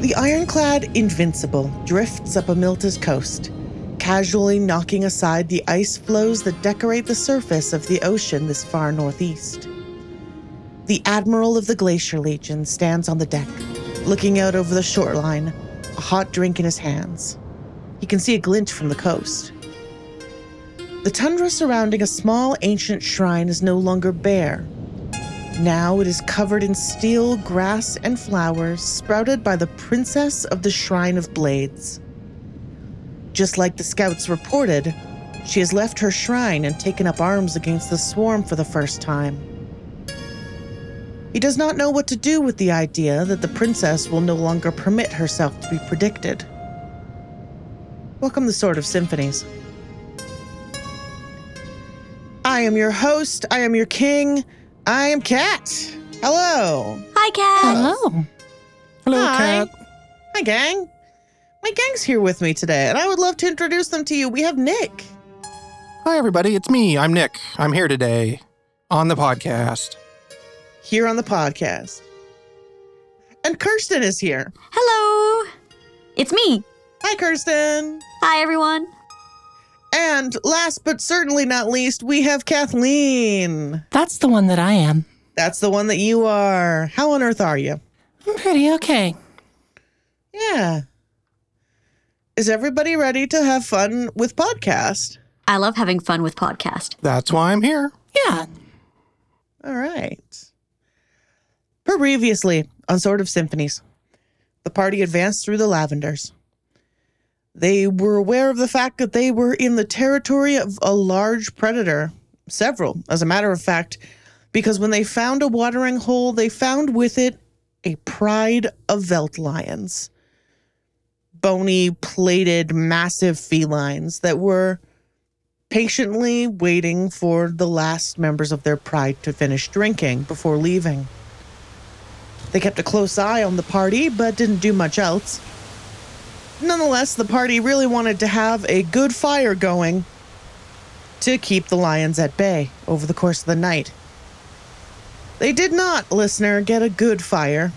The ironclad Invincible drifts up Amilta's coast, casually knocking aside the ice floes that decorate the surface of the ocean this far northeast. The Admiral of the Glacier Legion stands on the deck, looking out over the shoreline, a hot drink in his hands. He can see a glint from the coast. The tundra surrounding a small ancient shrine is no longer bare. Now it is covered in steel grass and flowers sprouted by the princess of the Shrine of Blades. Just like the scouts reported, she has left her shrine and taken up arms against the swarm for the first time. He does not know what to do with the idea that the princess will no longer permit herself to be predicted. Welcome to Sword of Symphonies. I am your host, I am your king, I am Kat. Hello. Hi, Kat. Hello. Hello, Hi. Cat. Hi, gang. My gang's here with me today, and I would love to introduce them to you. We have Nick. Hi, everybody. It's me. I'm Nick. I'm here today on the podcast. here on the podcast. And Kirsten is here. Hello. It's me. Hi, Kirsten. Hi, everyone. And last but certainly not least, we have Kathleen. That's the one that I am. That's the one that you are. How on earth are you? I'm pretty okay. Yeah. Is everybody ready to have fun with podcast? I love having fun with podcast. That's why I'm here. Yeah. All right. Previously on Sword of Symphonies, the party advanced through the Lavenders. They were aware of the fact that they were in the territory of a large predator, several, as a matter of fact, because when they found a watering hole, they found with it a pride of Velt lions. Bony, plated, massive felines that were patiently waiting for the last members of their pride to finish drinking before leaving. They kept a close eye on the party, but didn't do much else. Nonetheless, the party really wanted to have a good fire going to keep the lions at bay over the course of the night. They did not, listener, get a good fire.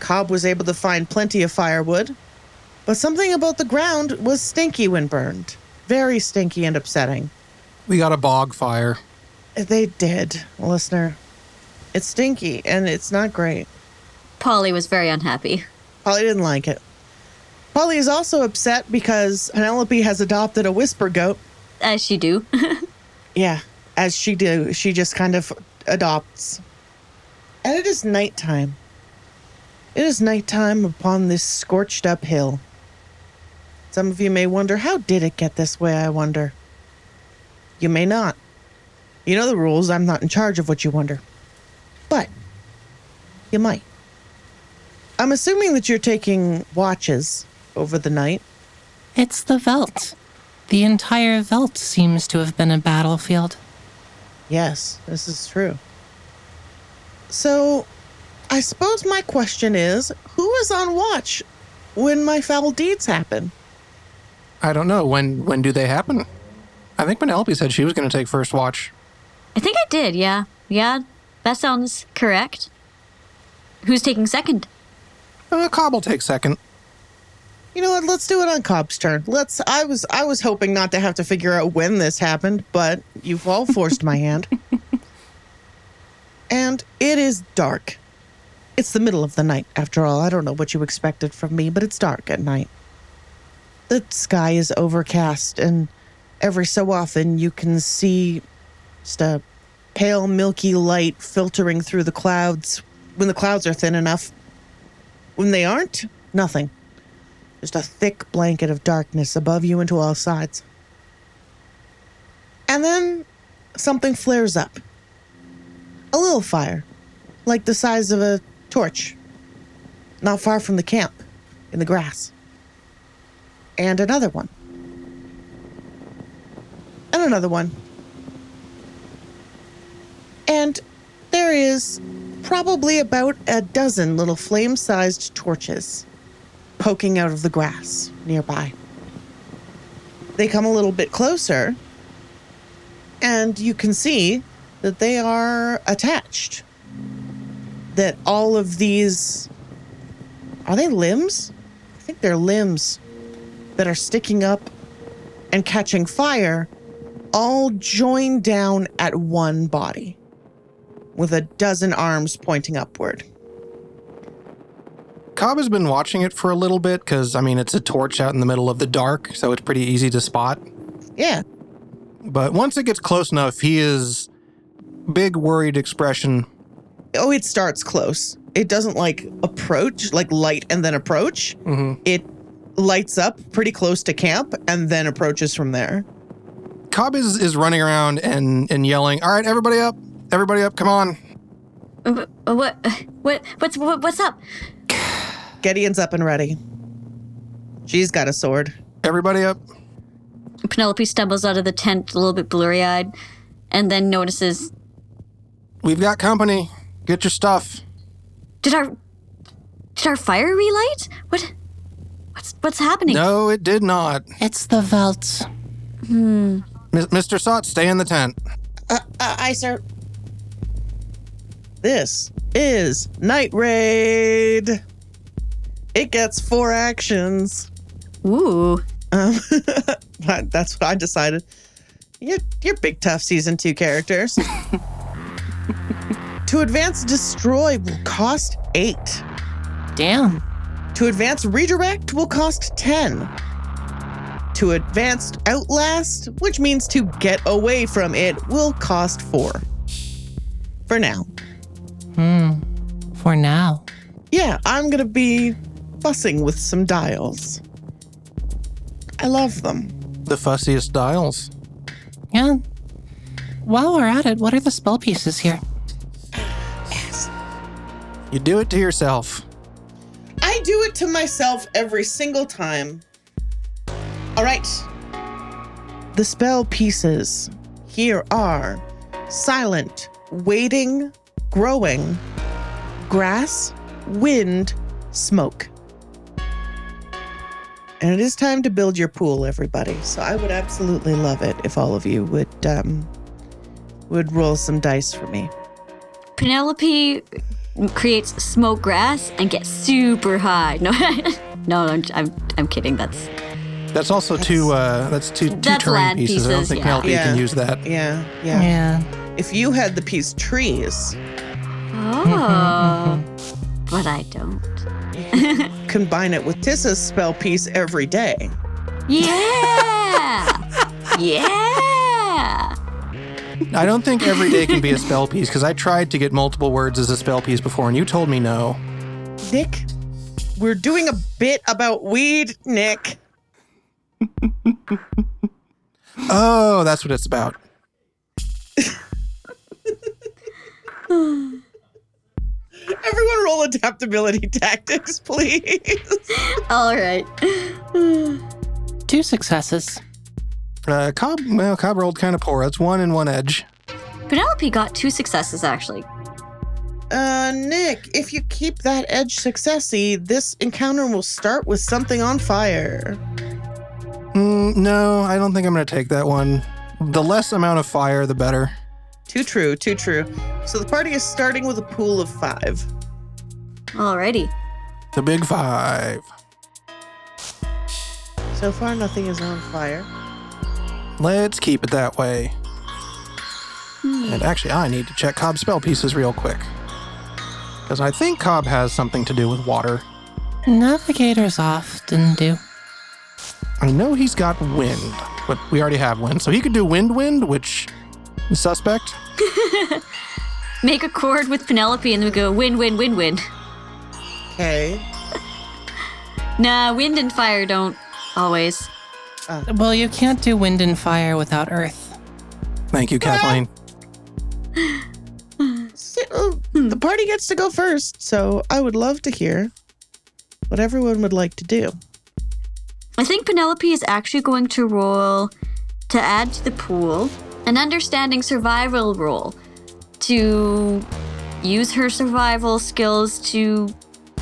Cobb was able to find plenty of firewood, but something about the ground was stinky when burned. Very stinky and upsetting. We got a bog fire. They did, listener. It's stinky and it's not great. Polly was very unhappy. Polly didn't like it. Polly is also upset because Penelope has adopted a whisper goat. As she do. Yeah, as she do, she just kind of adopts. And it is nighttime. It is nighttime upon this scorched up hill. Some of you may wonder, how did it get this way, I wonder? You may not. You know the rules, I'm not in charge of what you wonder. But, you might. I'm assuming that you're taking watches over the night. It's the Velt. The entire Velt seems to have been a battlefield. Yes, this is true. So, I suppose my question is who is on watch when my foul deeds happen? I don't know. When when do they happen? I think Penelope said she was going to take first watch. I think I did, yeah. Yeah, that sounds correct. Who's taking second? Uh, Cobb will take second. You know what? Let's do it on Cobb's turn. Let's. I was. I was hoping not to have to figure out when this happened, but you've all forced my hand. And it is dark. It's the middle of the night, after all. I don't know what you expected from me, but it's dark at night. The sky is overcast, and every so often you can see just a pale, milky light filtering through the clouds when the clouds are thin enough. When they aren't, nothing. Just a thick blanket of darkness above you and to all sides. And then something flares up. A little fire, like the size of a torch, not far from the camp, in the grass. And another one. And another one. And there is probably about a dozen little flame sized torches poking out of the grass nearby. They come a little bit closer, and you can see that they are attached. That all of these are they limbs? I think they're limbs that are sticking up and catching fire, all joined down at one body with a dozen arms pointing upward. Cobb has been watching it for a little bit because, I mean, it's a torch out in the middle of the dark, so it's pretty easy to spot. Yeah. But once it gets close enough, he is big worried expression. Oh, it starts close. It doesn't like approach, like light and then approach. Mhm. It lights up pretty close to camp and then approaches from there. Cobb is, is running around and, and yelling, All right, everybody up. Everybody up. Come on. Uh, What? What? What's what, what's up? Gideon's up and ready. She's got a sword. Everybody up. Penelope stumbles out of the tent a little bit blurry eyed, and then notices. We've got company. Get your stuff. Did our did our fire relight? What? What's what's happening? No, it did not. It's the Veldt. M- Mr. Sot, stay in the tent. Uh, uh, I, sir. This is Night Raid. It gets four actions. Ooh. Um, that- that's what I decided. You're, you're big tough season two characters. to advance destroy will cost eight. Damn. To advance redirect will cost 10. To advance outlast, which means to get away from it, will cost 4. For now. Hmm. For now. Yeah, I'm gonna be fussing with some dials. I love them. The fussiest dials. Yeah. While we're at it, what are the spell pieces here? You do it to yourself. I do it to myself every single time. All right. The spell pieces here are silent, waiting, growing, grass, wind, smoke. And it is time to build your pool, everybody. So I would absolutely love it if all of you would um, would roll some dice for me. Penelope creates smoke grass and gets super high. No, no, I'm, I'm, I'm kidding. That's That's also two. Uh, that's two, two That's terrain land pieces. I don't think yeah. Penelope Yeah. can use that. Yeah, yeah. Yeah. If you had the piece trees, oh, but I don't. combine it with Tissa's spell piece every day. Yeah, yeah. I don't think every day can be a spell piece because I tried to get multiple words as a spell piece before, and you told me no. Nick, we're doing a bit about weed, Nick. Oh, that's what it's about. Everyone roll adaptability tactics, please. All right. Two successes. Uh, Cobb, well, Cobb rolled kind of poor. That's one and one edge. Penelope got two successes actually. Uh, Nick, if you keep that edge successy, this encounter will start with something on fire. Mm, no, I don't think I'm going to take that one. The less amount of fire, the better. Too true, too true. So the party is starting with a pool of five. Alrighty. The big five. So far, nothing is on fire. Let's keep it that way. Hmm. And actually, I need to check Cobb's spell pieces real quick. Because I think Cobb has something to do with water. Navigators often do. I know he's got wind, but we already have wind. So he could do wind wind, which is suspect. Make a chord with Penelope and then we go win, win, win, win. Okay. Nah, wind and fire don't always. Well, you can't do wind and fire without earth. Thank you, Kathleen. So, uh, the party gets to go first, so I would love to hear what everyone would like to do. I think Penelope is actually going to roll to add to the pool an understanding survival roll to use her survival skills to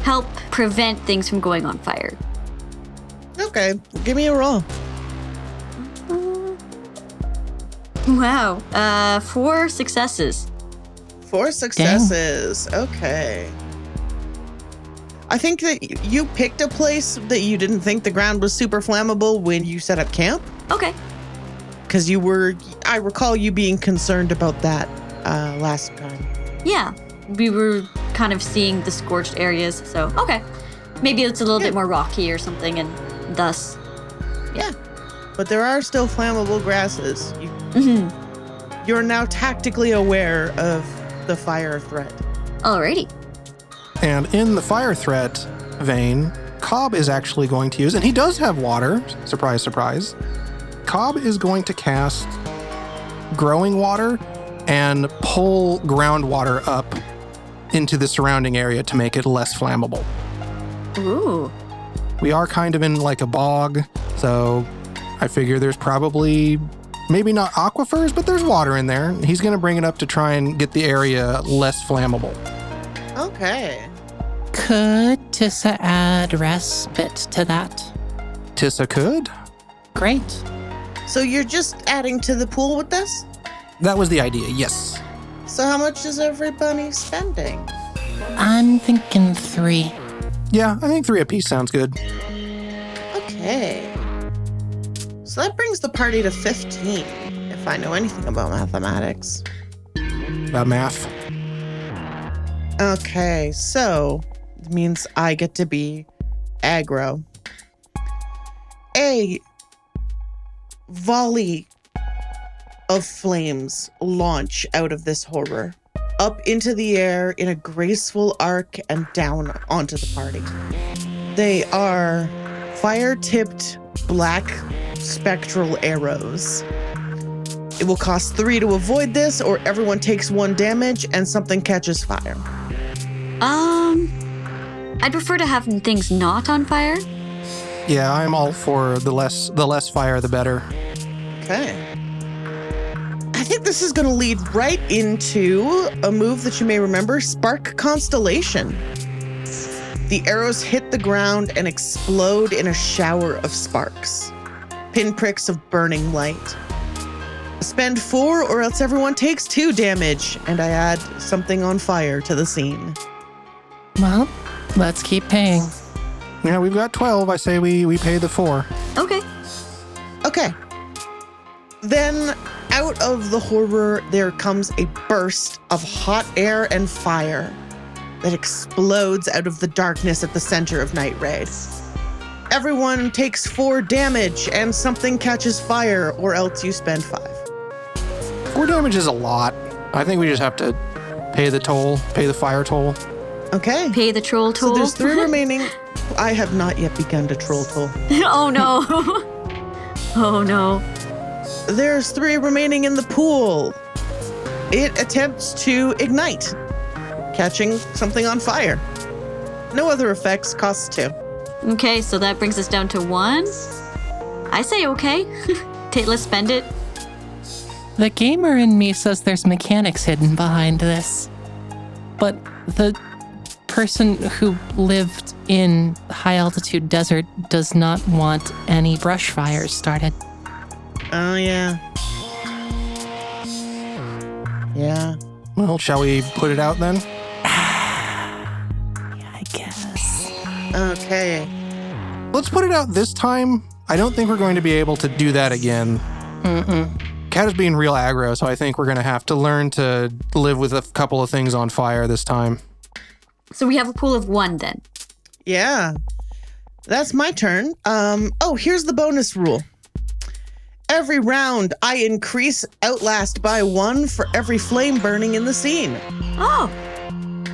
help prevent things from going on fire. Okay, give me a roll. Wow. Uh, four successes. Four successes. Okay. I think that you picked a place that you didn't think the ground was super flammable when you set up camp. Okay. Because you were, I recall you being concerned about that uh, last time. Yeah. We were kind of seeing the scorched areas, so okay. Maybe it's a little Yeah. bit more rocky or something, and thus. Yeah. But there are still flammable grasses. You, Mhm. you're now tactically aware of the fire threat. Alrighty. And in the fire threat vein, Cobb is actually going to use, and he does have water. Surprise, surprise. Cobb is going to cast growing water and pull groundwater up into the surrounding area to make it less flammable. Ooh. We are kind of in like a bog, so I figure there's probably maybe not aquifers, but there's water in there. He's going to bring it up to try and get the area less flammable. Okay. Could Tissa add respite to that? Tissa could. Great. So you're just adding to the pool with this? That was the idea, yes. So how much is everybody spending? I'm thinking three. Yeah, I think three apiece sounds good. Okay. So that brings the party to 15, if I know anything about mathematics. About math. Okay, so it means I get to be aggro. A volley of flames launch out of this horror up into the air in a graceful arc and down onto the party. They are fire tipped black spectral arrows. It will cost three to avoid this, or everyone takes one damage and something catches fire. Um. I'd prefer to have things not on fire. Yeah, I'm all for the less the less fire the better. Okay. I think this is going to lead right into a move that you may remember Spark Constellation. The arrows hit the ground and explode in a shower of sparks, pinpricks of burning light. Spend four, or else everyone takes two damage, and I add something on fire to the scene. Well, let's keep paying. Yeah, we've got 12. I say we we pay the 4. Okay. Okay. Then, out of the horror, there comes a burst of hot air and fire that explodes out of the darkness at the center of Night Raid. Everyone takes four damage and something catches fire, or else you spend five. 4 damage is a lot. I think we just have to pay the toll, pay the fire toll. Okay. Pay the troll So toll. there's three remaining. I have not yet begun to troll toll. oh no. oh no. There's three remaining in the pool. It attempts to ignite, catching something on fire. No other effects, costs two. Okay, so that brings us down to one. I say okay. Ta- Let's spend it. The gamer in me says there's mechanics hidden behind this. But the person who lived in high altitude desert does not want any brush fires started. Oh, yeah. Yeah. Well, shall we put it out then? I guess. Okay. Let's put it out this time. I don't think we're going to be able to do that again. Mm-mm. Cat is being real aggro, so I think we're going to have to learn to live with a couple of things on fire this time. So we have a pool of one then. Yeah. That's my turn. Um, oh, here's the bonus rule. Every round, I increase Outlast by one for every flame burning in the scene. Oh,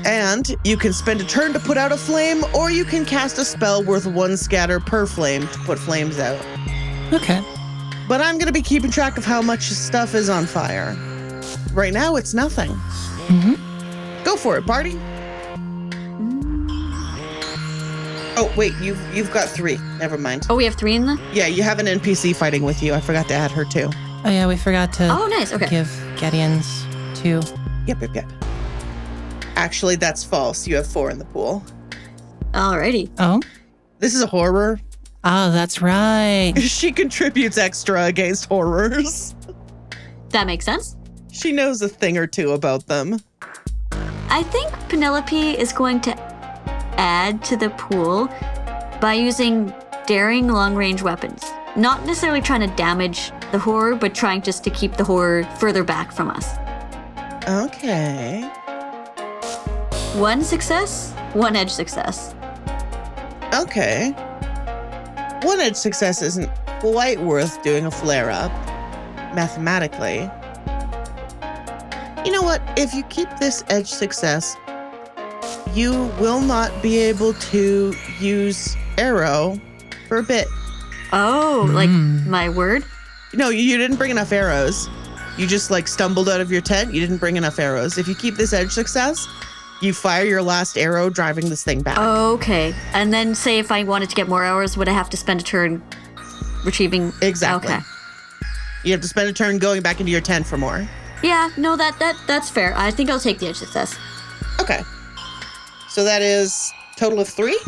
And you can spend a turn to put out a flame, or you can cast a spell worth one scatter per flame to put flames out. Okay. But I'm gonna be keeping track of how much stuff is on fire. Right now, it's nothing. hmm Go for it, party. Oh wait, you've you've got three. Never mind. oh, we have three in the. Yeah, you have an NPC fighting with you. I forgot to add her too. Oh yeah, we forgot to Oh, nice. Okay. give Gideon's two. Yep, yep, yep. Actually, that's false. You have four in the pool. Alrighty. Oh? This is a horror. Oh, that's right. She contributes extra against horrors. That makes sense. She knows a thing or two about them. I think Penelope is going to add to the pool by using daring long range weapons. Not necessarily trying to damage the horror, but trying just to keep the horror further back from us. Okay. One success, one edge success. Okay. One edge success isn't quite worth doing a flare up, mathematically. You know what? If you keep this edge success, you will not be able to use arrow for a bit. Oh, like Mm. my word? No, you, you didn't bring enough arrows. You just like stumbled out of your tent. You didn't bring enough arrows. If you keep this edge success, you fire your last arrow driving this thing back. Okay. And then say if I wanted to get more hours, would I have to spend a turn retrieving? Exactly. Okay. You have to spend a turn going back into your tent for more. Yeah, no, that that that's fair. I think I'll take the edge success. Okay. So that is total of three?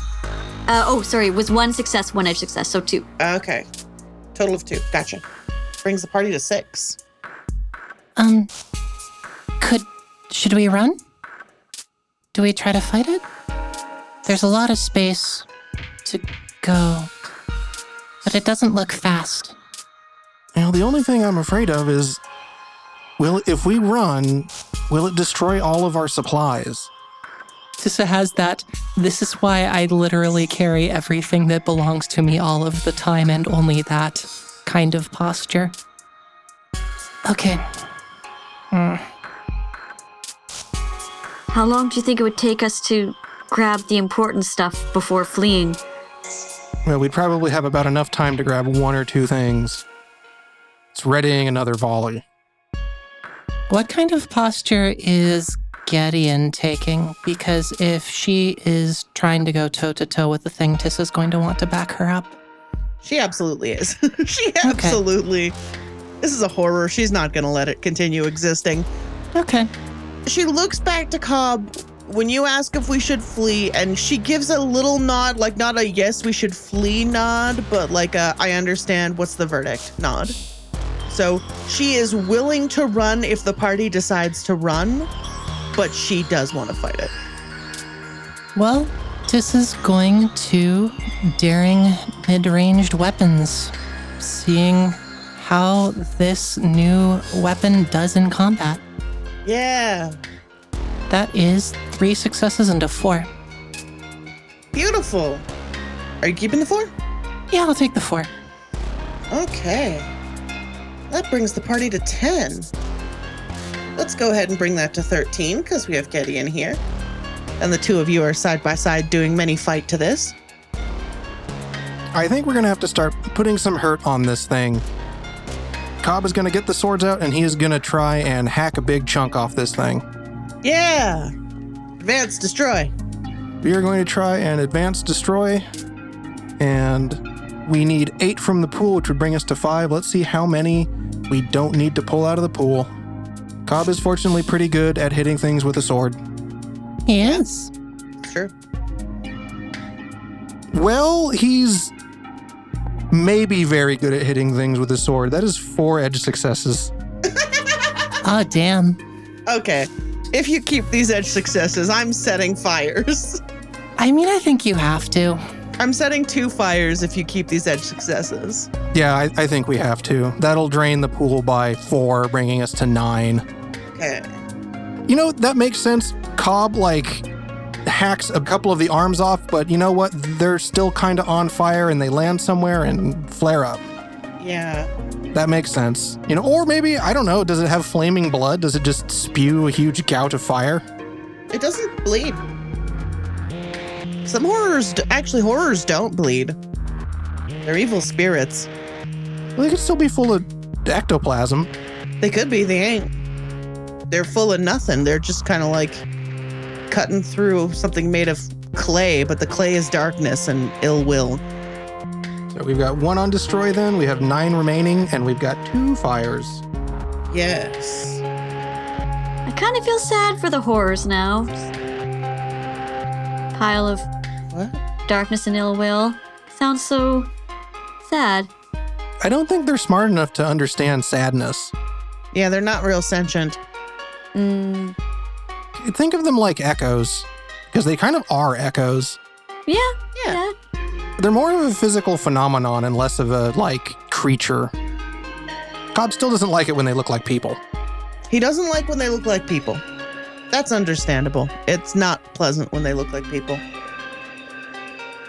Uh, oh, sorry, it was one success, one edge success, so two. Okay. Total of two. Gotcha. Brings the party to six. Um, could should we run? Do we try to fight it? There's a lot of space to go, but it doesn't look fast. Now, the only thing I'm afraid of is will if we run, will it destroy all of our supplies? Tissa has that. This is why I literally carry everything that belongs to me all of the time and only that kind of posture. Okay. Mm. How long do you think it would take us to grab the important stuff before fleeing? Well, we'd probably have about enough time to grab one or two things. It's readying another volley. What kind of posture is Gideon taking? Because if she is trying to go toe to toe with the thing, Tissa's going to want to back her up. She absolutely is. she absolutely. This is a horror. She's not going to let it continue existing. Okay. She looks back to Cobb when you ask if we should flee, and she gives a little nod, like not a yes, we should flee nod, but like a I understand what's the verdict nod. So she is willing to run if the party decides to run, but she does want to fight it. Well, this is going to daring mid-ranged weapons, seeing how this new weapon does in combat. Yeah. That is three successes and a four. Beautiful. Are you keeping the four? Yeah, I'll take the four. Okay. That brings the party to 10. Let's go ahead and bring that to 13 because we have Gideon here. And the two of you are side by side doing many fight to this. I think we're gonna have to start putting some hurt on this thing. Cobb is gonna get the swords out and he is gonna try and hack a big chunk off this thing. Yeah. Advance, destroy. We are going to try and advance destroy. And we need eight from the pool, which would bring us to five. Let's see how many we don't need to pull out of the pool. Cobb is fortunately pretty good at hitting things with a sword. Yes. Sure. Well, he's maybe very good at hitting things with a sword. That is four edge successes. Oh, damn. Okay. If you keep these edge successes, I'm setting fires. I mean, I think you have to. I'm setting two fires if you keep these edge successes. Yeah, I, I think we have to. That'll drain the pool by four, bringing us to nine. You know, that makes sense. Cobb, like, hacks a couple of the arms off, but you know what? They're still kind of on fire and they land somewhere and flare up. Yeah. That makes sense. You know, or maybe, I don't know, does it have flaming blood? Does it just spew a huge gout of fire? It doesn't bleed. Some horrors, d- actually, horrors don't bleed. They're evil spirits. Well, they could still be full of ectoplasm. They could be, they ain't. They're full of nothing. They're just kind of like cutting through something made of clay, but the clay is darkness and ill will. So we've got one on destroy then, we have nine remaining, and we've got two fires. Yes. I kind of feel sad for the horrors now. Pile of What? darkness and ill will. Sounds so sad. I don't think they're smart enough to understand sadness. Yeah, they're not real sentient. Mm, Think of them like echoes. because they kind of are echoes. Yeah, Yeah. yeah. They're more of a physical phenomenon and less of a like creature. Cobb still doesn't like it when they look like people. He doesn't like when they look like people. That's understandable. It's not pleasant when they look like people.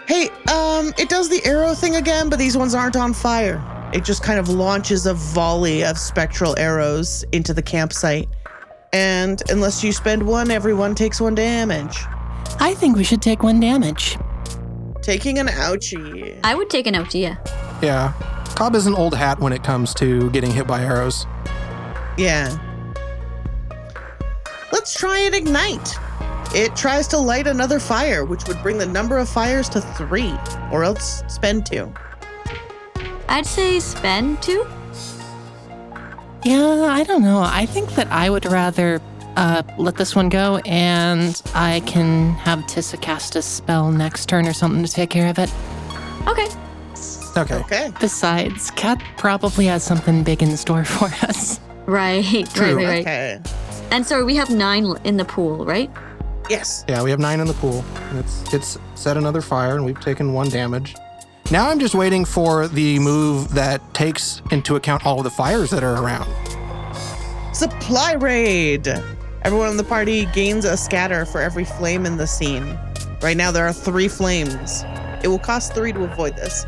Hey, um, it does the arrow thing again, but these ones aren't on fire. It just kind of launches a volley of spectral arrows into the campsite. And unless you spend one, everyone takes one damage. I think we should take one damage. Taking an ouchie. I would take an OT, yeah. Yeah. Cobb is an old hat when it comes to getting hit by arrows. Yeah. Let's try and ignite. It tries to light another fire, which would bring the number of fires to three, or else spend two. I'd say spend two. Yeah, I don't know. I think that I would rather uh, let this one go and I can have Tissa cast a spell next turn or something to take care of it. Okay. Okay. Okay. Besides, Kat probably has something big in store for us. Right, right, True. right, right. Okay. And so we have nine in the pool, right? Yes. Yeah, we have nine in the pool. and It's it's set another fire, and we've taken one damage. Now I'm just waiting for the move that takes into account all of the fires that are around. Supply raid. Everyone in the party gains a scatter for every flame in the scene. Right now there are three flames. It will cost three to avoid this.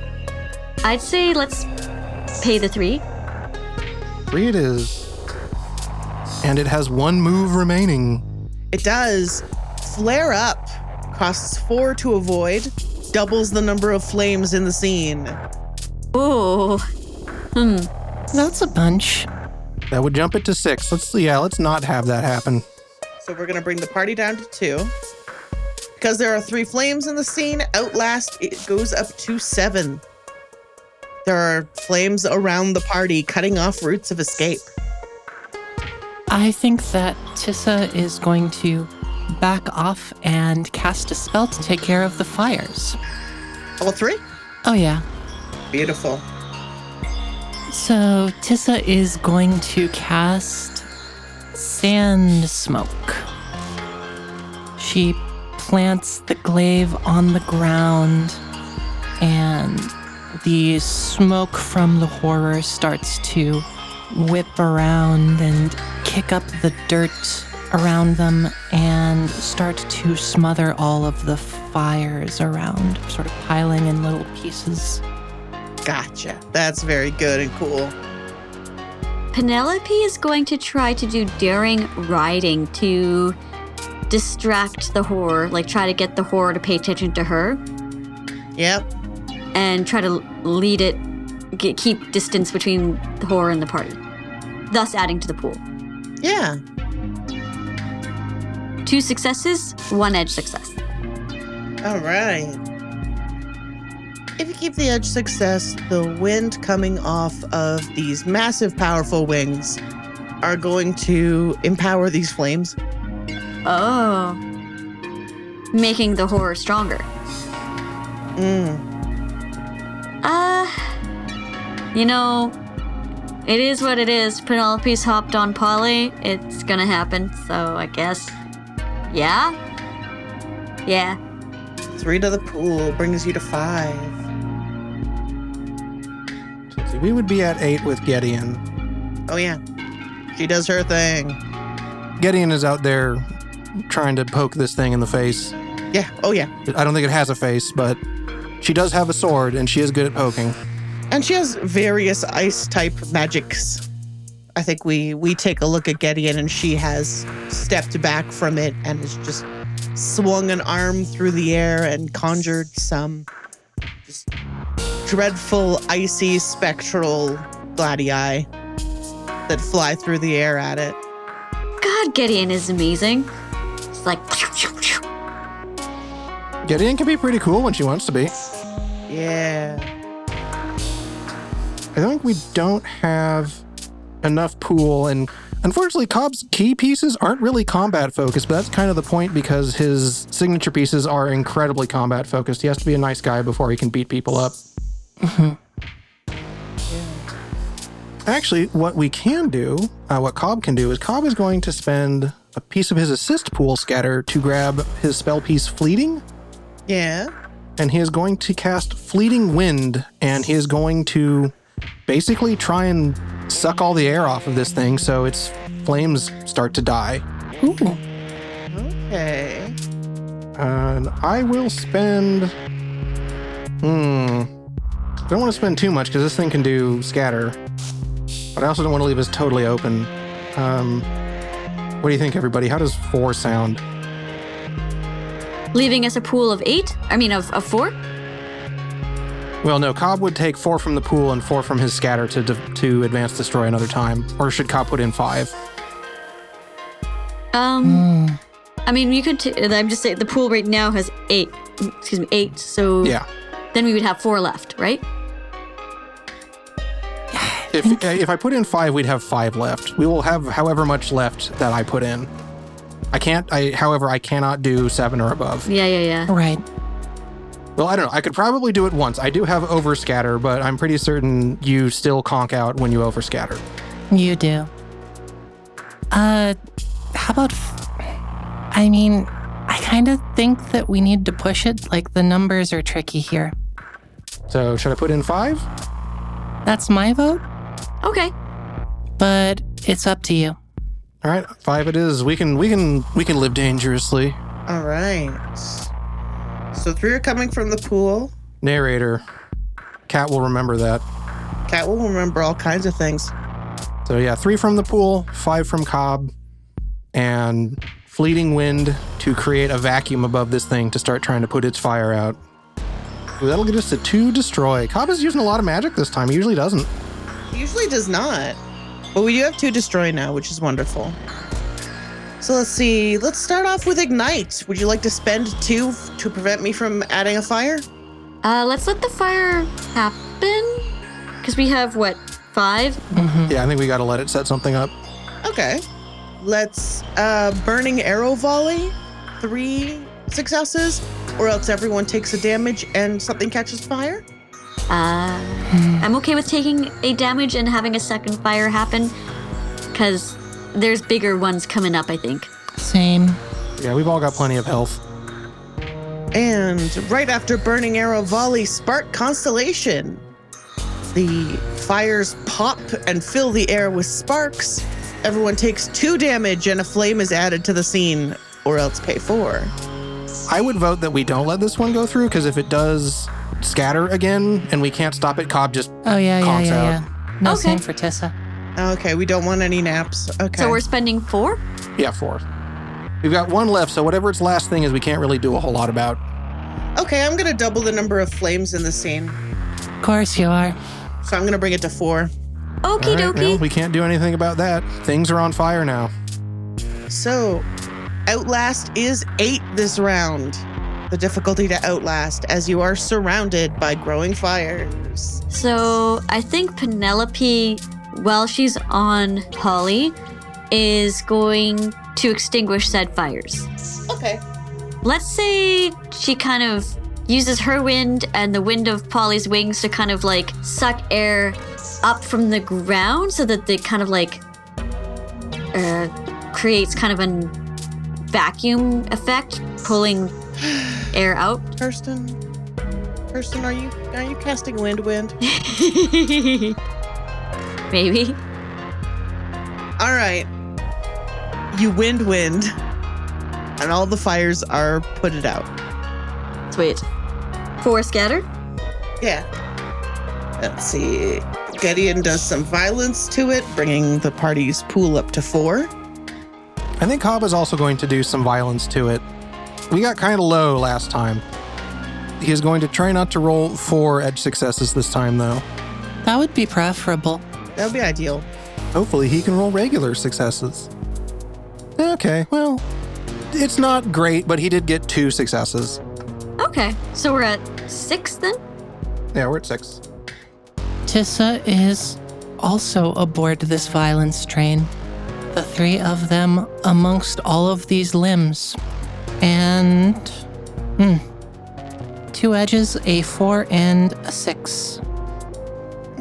I'd say let's pay the three. Three it is. And it has one move remaining. It does. Flare up. Costs four to avoid. Doubles the number of flames in the scene. Ooh. Hmm. That's a bunch. That would jump it to six. Let's yeah, let's not have that happen. So we're gonna bring the party down to two. Because there are three flames in the scene, Outlast it goes up to seven. There are flames around the party, cutting off routes of escape. I think that Tissa is going to back off and cast a spell to take care of the fires. All three? Oh, yeah. Beautiful. So Tissa is going to cast Sand Smoke. She plants the glaive on the ground, and the smoke from the horror starts to whip around and kick up the dirt around them and start to smother all of the fires around, sort of piling in little pieces. Gotcha. That's very good and cool. Penelope is going to try to do daring riding to distract the horror, like try to get the horror to pay attention to her Yep. and try to lead it, get, keep distance between the horror and the party, thus adding to the pool. Yeah. Two successes, one edge success. All right. If you keep the edge success, the wind coming off of these massive, powerful wings are going to empower these flames. Oh. Making the horror stronger. Mm. Uh, you know, it is what it is. Penelope's hopped on Polly. It's gonna happen, so I guess. Yeah? Yeah. Three to the pool brings you to five. Let's we would be at eight with Gideon. Oh, yeah. She does her thing. Gideon is out there trying to poke this thing in the face. Yeah. Oh, yeah. I don't think it has a face, but she does have a sword and she is good at poking. And she has various ice type magics. I think we we take a look at Gideon and she has stepped back from it and has just swung an arm through the air and conjured some just dreadful icy spectral gladii that fly through the air at it. God, Gideon is amazing. It's like. Gideon can be pretty cool when she wants to be. Yeah. I don't think we don't have enough pool, and unfortunately, Cobb's key pieces aren't really combat focused, but that's kind of the point because his signature pieces are incredibly combat focused. He has to be a nice guy before he can beat people up. Actually, what we can do, uh, what Cobb can do, is Cobb is going to spend a piece of his assist pool scatter to grab his spell piece Fleeting, Yeah. and he is going to cast Fleeting Wind, and he is going to basically try and suck all the air off of this thing so its flames start to die. Ooh. Okay. And I will spend. Hmm. I don't want to spend too much because this thing can do scatter. But I also don't want to leave this totally open. Um, what do you think, everybody? How does four sound? Leaving us a pool of eight? I mean, of, of four? Well, no. Cobb would take four from the pool and four from his scatter to to advance destroy another time. Or should Cobb put in five? Um, I mean, you could. T- I'm just saying the pool right now has eight. Excuse me, eight. So Yeah. then we would have four left, right? If if I put in five, we'd have five left. We will have however much left that I put in. I can't. I however I cannot do seven or above. Yeah, yeah, yeah. Right. Well, I don't know. I could probably do it once. I do have overscatter, but I'm pretty certain you still conk out when you overscatter. You do. Uh, how about. F- I mean, I kind of think that we need to push it. Like, the numbers are tricky here. So should I put in five? That's my vote, Okay. but it's up to you. All right, five it is. We can we can we can live dangerously. All right. So three are coming from the pool. Narrator, Cat will remember that. Cat will remember all kinds of things. So yeah, three from the pool, five from Cobb, and fleeting wind to create a vacuum above this thing to start trying to put its fire out. Ooh, that'll get us to two destroy. Cobb is using a lot of magic this time. He usually doesn't. He usually does not. But we do have two destroy now, which is wonderful. So let's see. Let's start off with ignite. Would you like to spend two to prevent me from adding a fire? Uh, let's let the fire happen. Because we have, what, five? Yeah, I think we got to let it set something up. Okay. Let's uh burning arrow volley. Three successes, or else everyone takes a damage and something catches fire. Uh, I'm okay with taking a damage and having a second fire happen. Because there's bigger ones coming up, I think. Same. Yeah, we've all got plenty of health. And right after Burning Arrow Volley, Spark Constellation. The fires pop and fill the air with sparks. Everyone takes two damage and a flame is added to the scene, or else pay four. I would vote that we don't let this one go through because if it does scatter again and we can't stop it, Cobb just Oh, yeah, yeah, Conks yeah, out. yeah. No, Okay. same for Tissa. Okay, we don't want any naps. Okay. So we're spending four? yeah four. We've got one left, so whatever its last thing is, we can't really do a whole lot about. okay, I'm gonna double the number of flames in the scene. Of course you are. So I'm gonna bring it to four. Okie All right, well, we can't do anything about that. Things are on fire now. So, Outlast is eight this round. The difficulty to Outlast, as you are surrounded by growing fires. So I think Penelope, while she's on Holly, is going to extinguish said fires. Okay. Let's say she kind of uses her wind and the wind of Polly's wings to kind of like suck air up from the ground so that they kind of like uh, creates kind of a vacuum effect, pulling air out. Kirsten, Kirsten, are you are you casting wind wind? Maybe. All right. You wind wind, and all the fires are put it out. Sweet. Four scatter. Yeah. Let's see. Gideon does some violence to it, bringing the party's pool up to four. I think Cobb is also going to do some violence to it. We got kind of low last time. He is going to try not to roll four edge successes this time, though. That would be preferable. That would be ideal. Hopefully, he can roll regular successes. Okay, well, it's not great, but he did get two successes. Okay, so we're at six then? Yeah, we're at six. Tissa is also aboard this violence train. The three of them amongst all of these limbs. And. Hmm. Two edges, a four, and a six.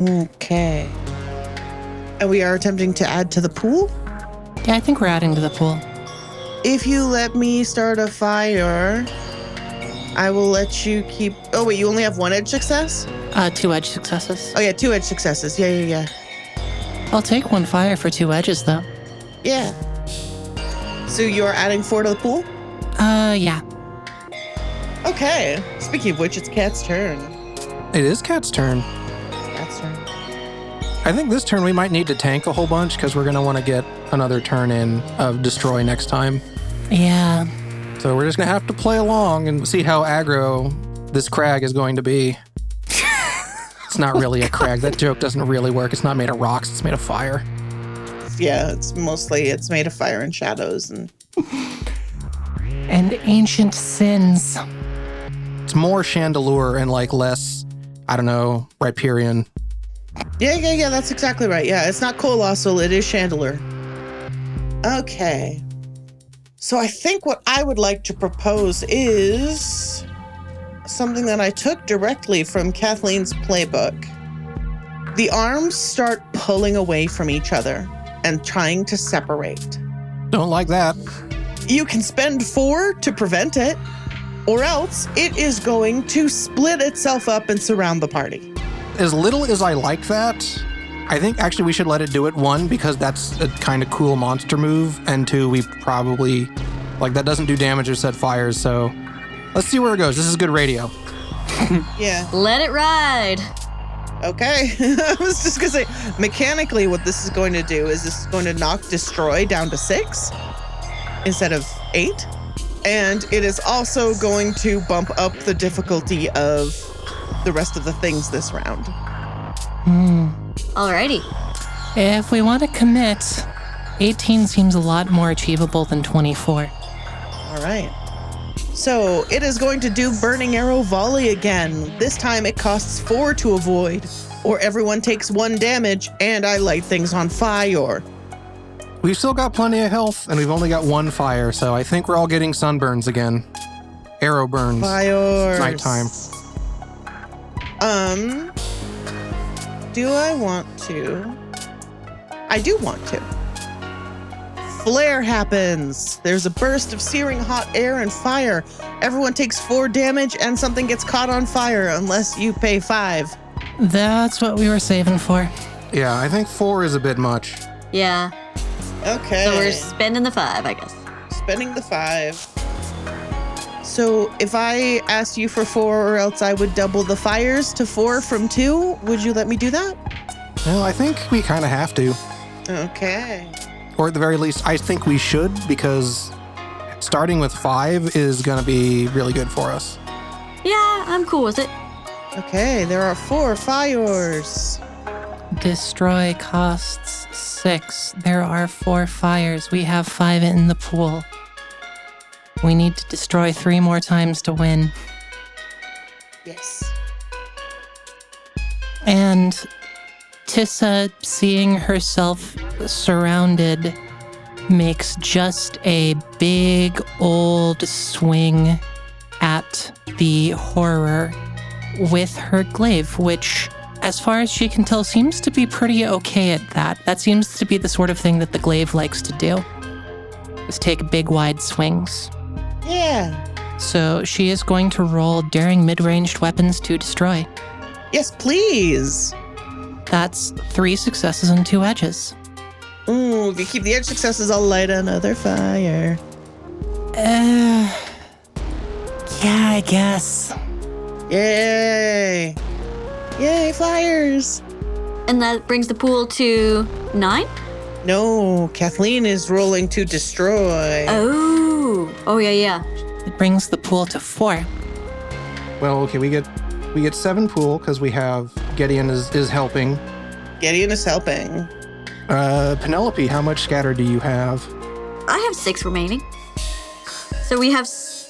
Okay. And we are attempting to add to the pool. Yeah, I think we're adding to the pool. if you let me start a fire, I will let you keep. Oh, wait, you only have one edge success? Uh, two edge successes. Oh, yeah, two edge successes. Yeah, yeah, yeah. I'll take one fire for two edges, though. Yeah. So you're adding four to the pool? Uh, yeah. Okay. Speaking of which, it's Cat's turn. It is Cat's turn. Cat's turn. I think this turn we might need to tank a whole bunch because we're going to want to get another turn in of Destroy next time. Yeah. So we're just going to have to play along and see how aggro this crag is going to be. it's not oh really a crag. That joke doesn't really work. It's not made of rocks, it's made of fire. Yeah, it's mostly it's made of fire and shadows and And ancient sins. It's more Chandelure and like less, I don't know, Riparian. Yeah, yeah, yeah, that's exactly right. Yeah, it's not Coalossal, it is Chandelure. Okay. So I think what I would like to propose is something that I took directly from Kathleen's playbook. The arms start pulling away from each other and trying to separate. Don't like that. You can spend four to prevent it, or else it is going to split itself up and surround the party. As little as I like that, I think actually we should let it do it. One, because that's a kind of cool monster move, and two, we probably like that doesn't do damage or set fires. So let's see where it goes. This is good radio. Yeah. Let it ride. Okay. I was just gonna say, mechanically, what this is going to do is this is going to knock destroy down to six instead of eight. And it is also going to bump up the difficulty of the rest of the things this round. Hmm. Alrighty. If we want to commit, 18 seems a lot more achievable than 24. All right. So it is going to do Burning Arrow Volley again. This time it costs four to avoid, or everyone takes one damage, and I light things on fire. We've still got plenty of health, and we've only got one fire, so I think we're all getting sunburns again. Arrow burns. Fire. It's nighttime. Um, do I want to? I do want to. Flare happens. There's a burst of searing hot air and fire. Everyone takes four damage and something gets caught on fire unless you pay five. That's what we were saving for. Yeah, I think four is a bit much. Yeah. Okay. So we're spending the five, I guess. spending the five. So if I asked you for four or else I would double the fires to four from two, would you let me do that? Well, I think we kind of have to. Okay. Or at the very least, I think we should because starting with five is going to be really good for us. Yeah, I'm cool with it. Okay, there are four fires. Destroy costs six. There are four fires. We have five in the pool. We need to destroy three more times to win. Yes. And Tissa, seeing herself surrounded, makes just a big old swing at the horror with her glaive, which, as far as she can tell, seems to be pretty okay at that. That seems to be the sort of thing that the glaive likes to do. Is take big wide swings. Yeah. So she is going to roll daring mid-ranged weapons to destroy. Yes, please. That's three successes and two edges. Ooh, if you keep the edge successes, I'll light another fire. Uh, yeah, I guess. Yay. Yay, flyers. And that brings the pool to nine? No, Kathleen is rolling to destroy. Oh. Oh, yeah, yeah. It brings the pool to four. Well, okay, we get we get seven pool because we have Gideon is is helping. Gideon is helping. Uh, Penelope, how much scatter do you have? I have six remaining. So we have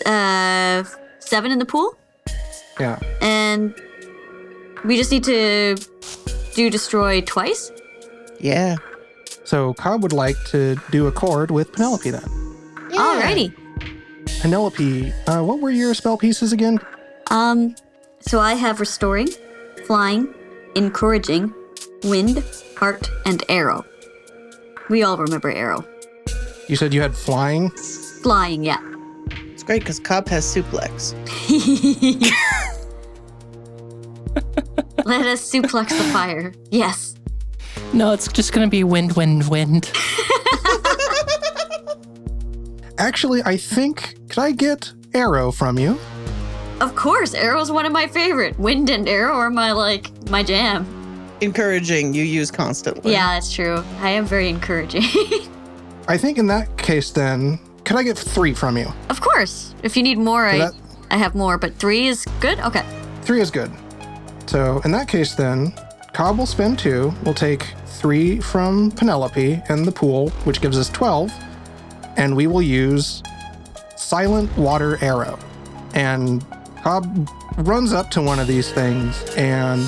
uh, seven in the pool, Yeah. and we just need to do destroy twice. Yeah. So Cobb would like to do a chord with Penelope then. yeah. Alrighty. Penelope, uh, what were your spell pieces again? Um, so I have restoring, flying, encouraging, wind, heart, and arrow. We all remember arrow. You said you had flying. flying, yeah. It's great because Cobb has suplex. Let us suplex the fire. Yes. No, it's just gonna be wind, wind, wind. Actually, I think could I get arrow from you? Of course, arrow's one of my favorite. Wind and arrow are my like my jam. Encouraging you use constantly. Yeah, that's true. I am very encouraging. I think in that case, then could I get three from you? of course. If you need more, I That- I have more, but three is good. Okay. Three is good. So in that case, then Cobb will spend two. We'll take three from Penelope and the pool, which gives us twelve, and we will use silent water arrow. And Cobb runs up to one of these things, and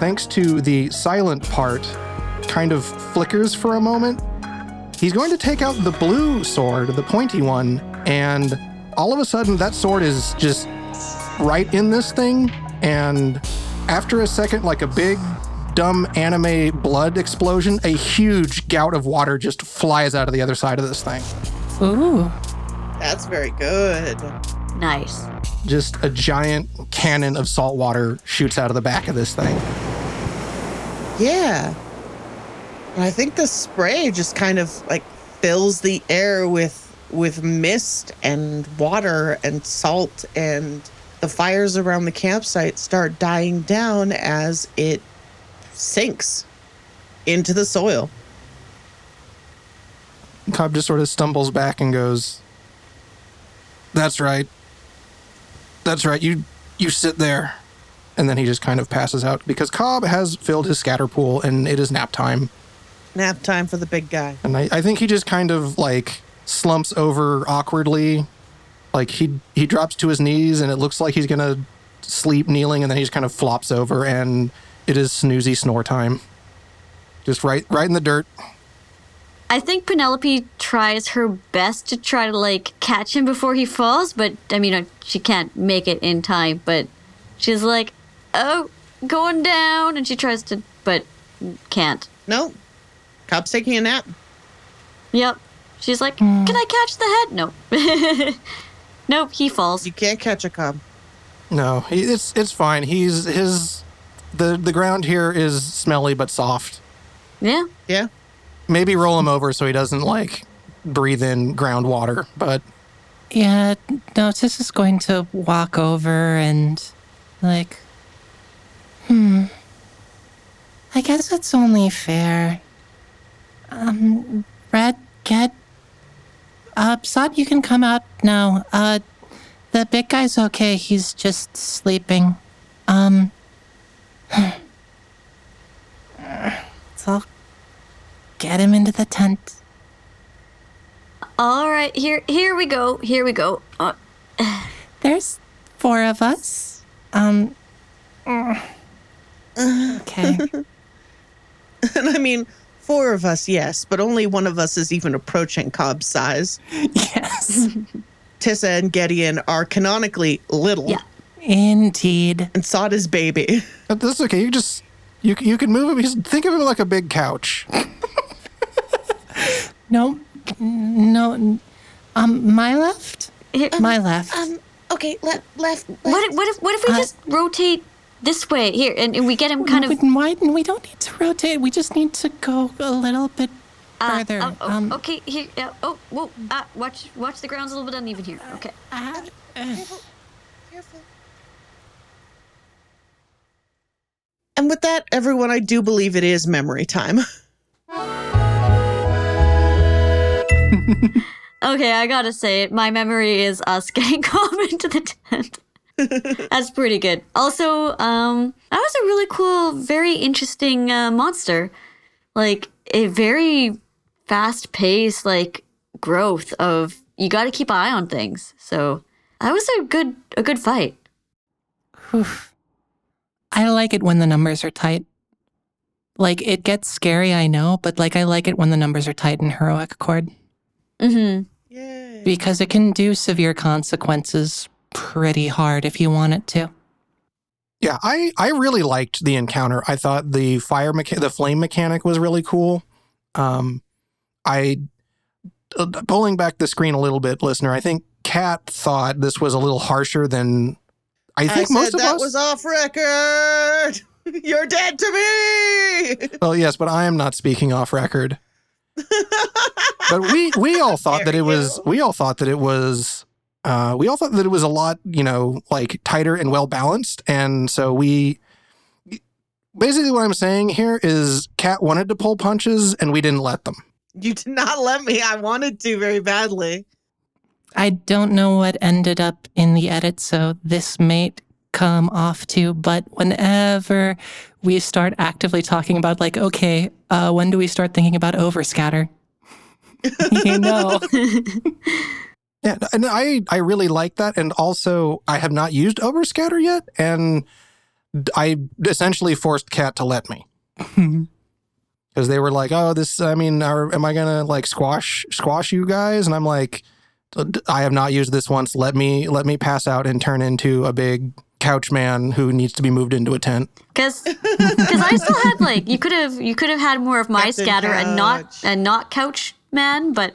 thanks to the silent part, kind of flickers for a moment. He's going to take out the blue sword, the pointy one, and all of a sudden that sword is just right in this thing. And after a second, like a big, dumb anime blood explosion, a huge gout of water just flies out of the other side of this thing. Ooh. That's very good. Nice. Just a giant cannon of salt water shoots out of the back of this thing. Yeah. And I think the spray just kind of like fills the air with with mist and water and salt and the fires around the campsite start dying down as it sinks into the soil. Cobb just sort of stumbles back and goes, That's right. That's right. You you sit there. And then he just kind of passes out because Cobb has filled his scatter pool and it is nap time. Nap time for the big guy. And I, I think he just kind of like slumps over awkwardly. Like he he drops to his knees and it looks like he's gonna sleep kneeling and then he just kind of flops over and it is snoozy snore time. Just right right in the dirt. I think Penelope tries her best to try to like catch him before he falls, but I mean, uh, she can't make it in time. But she's like, "Oh, going down," and she tries to, but can't. No. Cobb's taking a nap. Yep. She's like, "Can I catch the head?" No. nope. He falls. You can't catch a Cobb. No, he, it's it's fine. He's his the the ground here is smelly but soft. Yeah. Yeah. Maybe roll him over so he doesn't like breathe in groundwater, but Yeah, no. Notice is going to walk over and, like, hmm. I guess it's only fair. Um, Red, get. Uh, Sod, you can come out now. Uh, the big guy's okay. He's just sleeping. Um. So, get him into the tent. All right. Here. Here we go. Here we go. Uh, There's four of us. Um. Okay. And I mean, four of us, yes, but only one of us is even approaching Cobb's size. yes. Tissa and Gideon are canonically little. Yeah. Indeed. And Sod is baby. but that's okay. You just you you can move him. He's, think of him like a big couch. No. No. Um. My left. here. My left. Um, okay, left, left, left. What if, what if what if we Uh, just rotate this way here and, and we get him kind of We- Why? We don't need to rotate. We just need to go a little bit uh, further. oh, oh, um. okay here uh, oh whoa uh, watch watch the ground's a little bit uneven here okay uh, Careful. And with that, everyone, I do believe it is memory time. okay I gotta say it my memory is us getting Cobb into the tent. That's pretty good. Also um that was a really cool very interesting uh, monster. Like a very fast paced like growth of you got to keep an eye on things. So that was a good a good fight. Whew. I like it when the numbers are tight. Like it gets scary, I know, but like I like it when the numbers are tight in heroic chord mm-hmm Yay. because it can do severe consequences pretty hard if you want it to. Yeah, I I really liked the encounter. I thought the fire mecha- the flame mechanic was really cool. Um, I uh, pulling back the screen a little bit, listener. I think Kat thought this was a little harsher than I I think said most of that us. was off record. You're dead to me. well, yes, but I am not speaking off record. But we we all thought that it was you we all thought that it was uh, we all thought that it was a lot you know like tighter and well balanced, and so we basically what I'm saying here is Kat wanted to pull punches and we didn't let them. You did not let me. I wanted to very badly. I don't know what ended up in the edit, so this may come off to. But whenever we start actively talking about, like, okay, uh, when do we start thinking about overscatter? you know, Yeah, and I I really like that, and also I have not used Overscatter yet, and I essentially forced Kat to let me because they were like, "Oh, this. I mean, are, am I gonna like squash squash you guys?" And I'm like, "I have not used this once. Let me let me pass out and turn into a big couch man who needs to be moved into a tent." Because I still had like you could have you could have had more of my Captain scatter and not and not couch man, but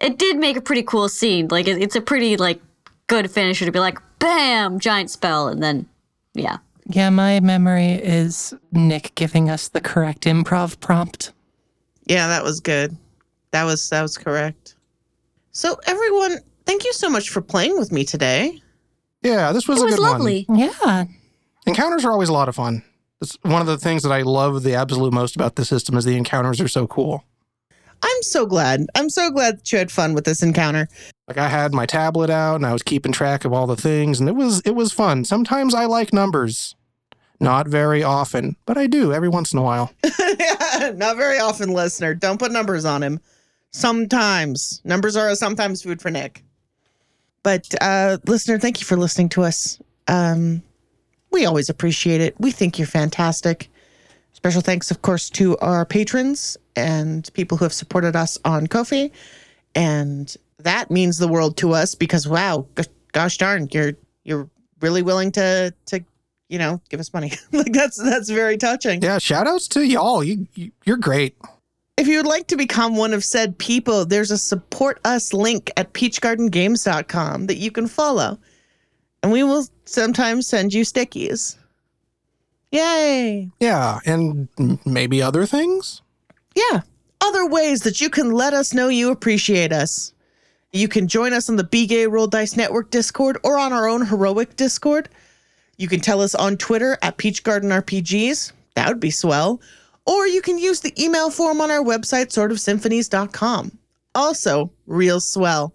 it did make a pretty cool scene. Like it, it's a pretty like good finisher to be like bam giant spell and then yeah yeah, my memory is Nick giving us the correct improv prompt. Yeah, that was good. That was that was correct. So everyone, thank you so much for playing with me today. Yeah, this was a great one. it a was good lovely. Yeah, Encounters are always a lot of fun. It's one of the things that I love the absolute most about the system is the encounters are so cool. I'm so glad. I'm so glad that you had fun with this encounter. Like I had my tablet out and I was keeping track of all the things and it was it was fun. Sometimes I like numbers. Not very often, but I do every once in a while. Not very often, listener. Don't put numbers on him. Sometimes numbers are a sometimes food for Nick. But uh, listener, thank you for listening to us. Um, we always appreciate it. We think you're fantastic. Special thanks, of course, to our patrons and people who have supported us on Ko-fi, and that means the world to us because wow, g- gosh darn, you're you're really willing to to you know give us money. like that's that's very touching. Yeah, shout outs to y'all. You, you you're great. If you would like to become one of said people, there's a support us link at peachgardengames.com that you can follow. And we will sometimes send you stickies. Yay! Yeah, and maybe other things. Yeah. Other ways that you can let us know you appreciate us. You can join us on the Be Gay Roll Dice Network Discord or on our own heroic Discord. You can tell us on Twitter at Peach Garden RPGs. That would be swell. Or you can use the email form on our website, sortofsymphonies.com. Also, real swell.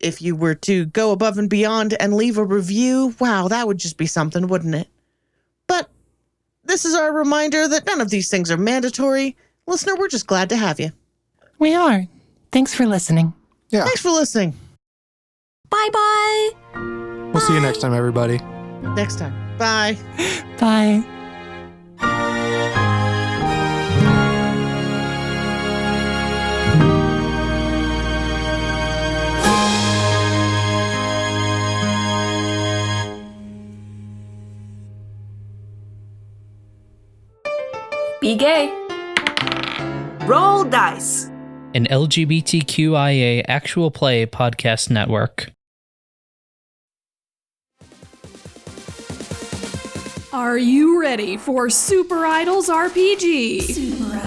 If you were to go above and beyond and leave a review, wow, that would just be something, wouldn't it? But this is our reminder that none of these things are mandatory. Listener, we're just glad to have you. we are. Thanks for listening. Yeah. Thanks for listening. Bye bye. We'll see you next time, everybody. Next time. Bye. Bye. Be gay. Roll dice. an LGBTQIA actual play podcast network. Are you ready for Super Idols RPG? Super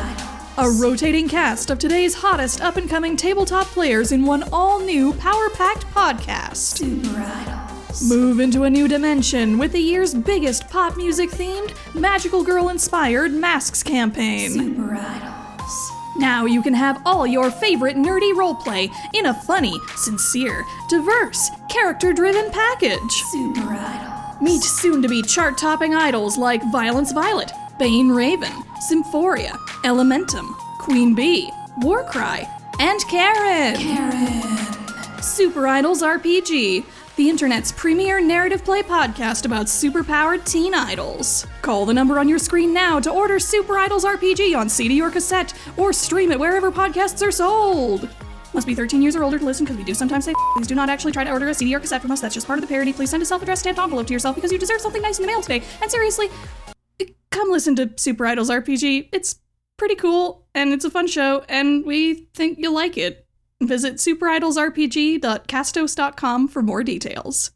Idols. A rotating cast of today's hottest up and coming tabletop players in one all new power packed podcast. Super Idols. Move into a new dimension with the year's biggest pop music themed, magical girl inspired Masks campaign. Super Idols. Now you can have all your favorite nerdy roleplay in a funny, sincere, diverse, character driven package. Super Idols. Meet soon to be chart topping idols like Violence Violet, Bane Raven, Symphoria, Elementum, Queen Bee, Warcry, and Karen. Karen. Super Idols RPG, the internet's premier narrative play podcast about superpowered teen idols. Call the number on your screen now to order Super Idols RPG on CD or cassette, or stream it wherever podcasts are sold. Must be 13 years or older to listen because we do sometimes say please do not actually try to order a CD or cassette from us. That's just part of the parody. Please send a self-addressed stamped envelope to yourself because you deserve something nice in the mail today. And seriously, come listen to Super Idols RPG. It's pretty cool and it's a fun show and we think you'll like it. Visit superidolsrpg.castos.com for more details.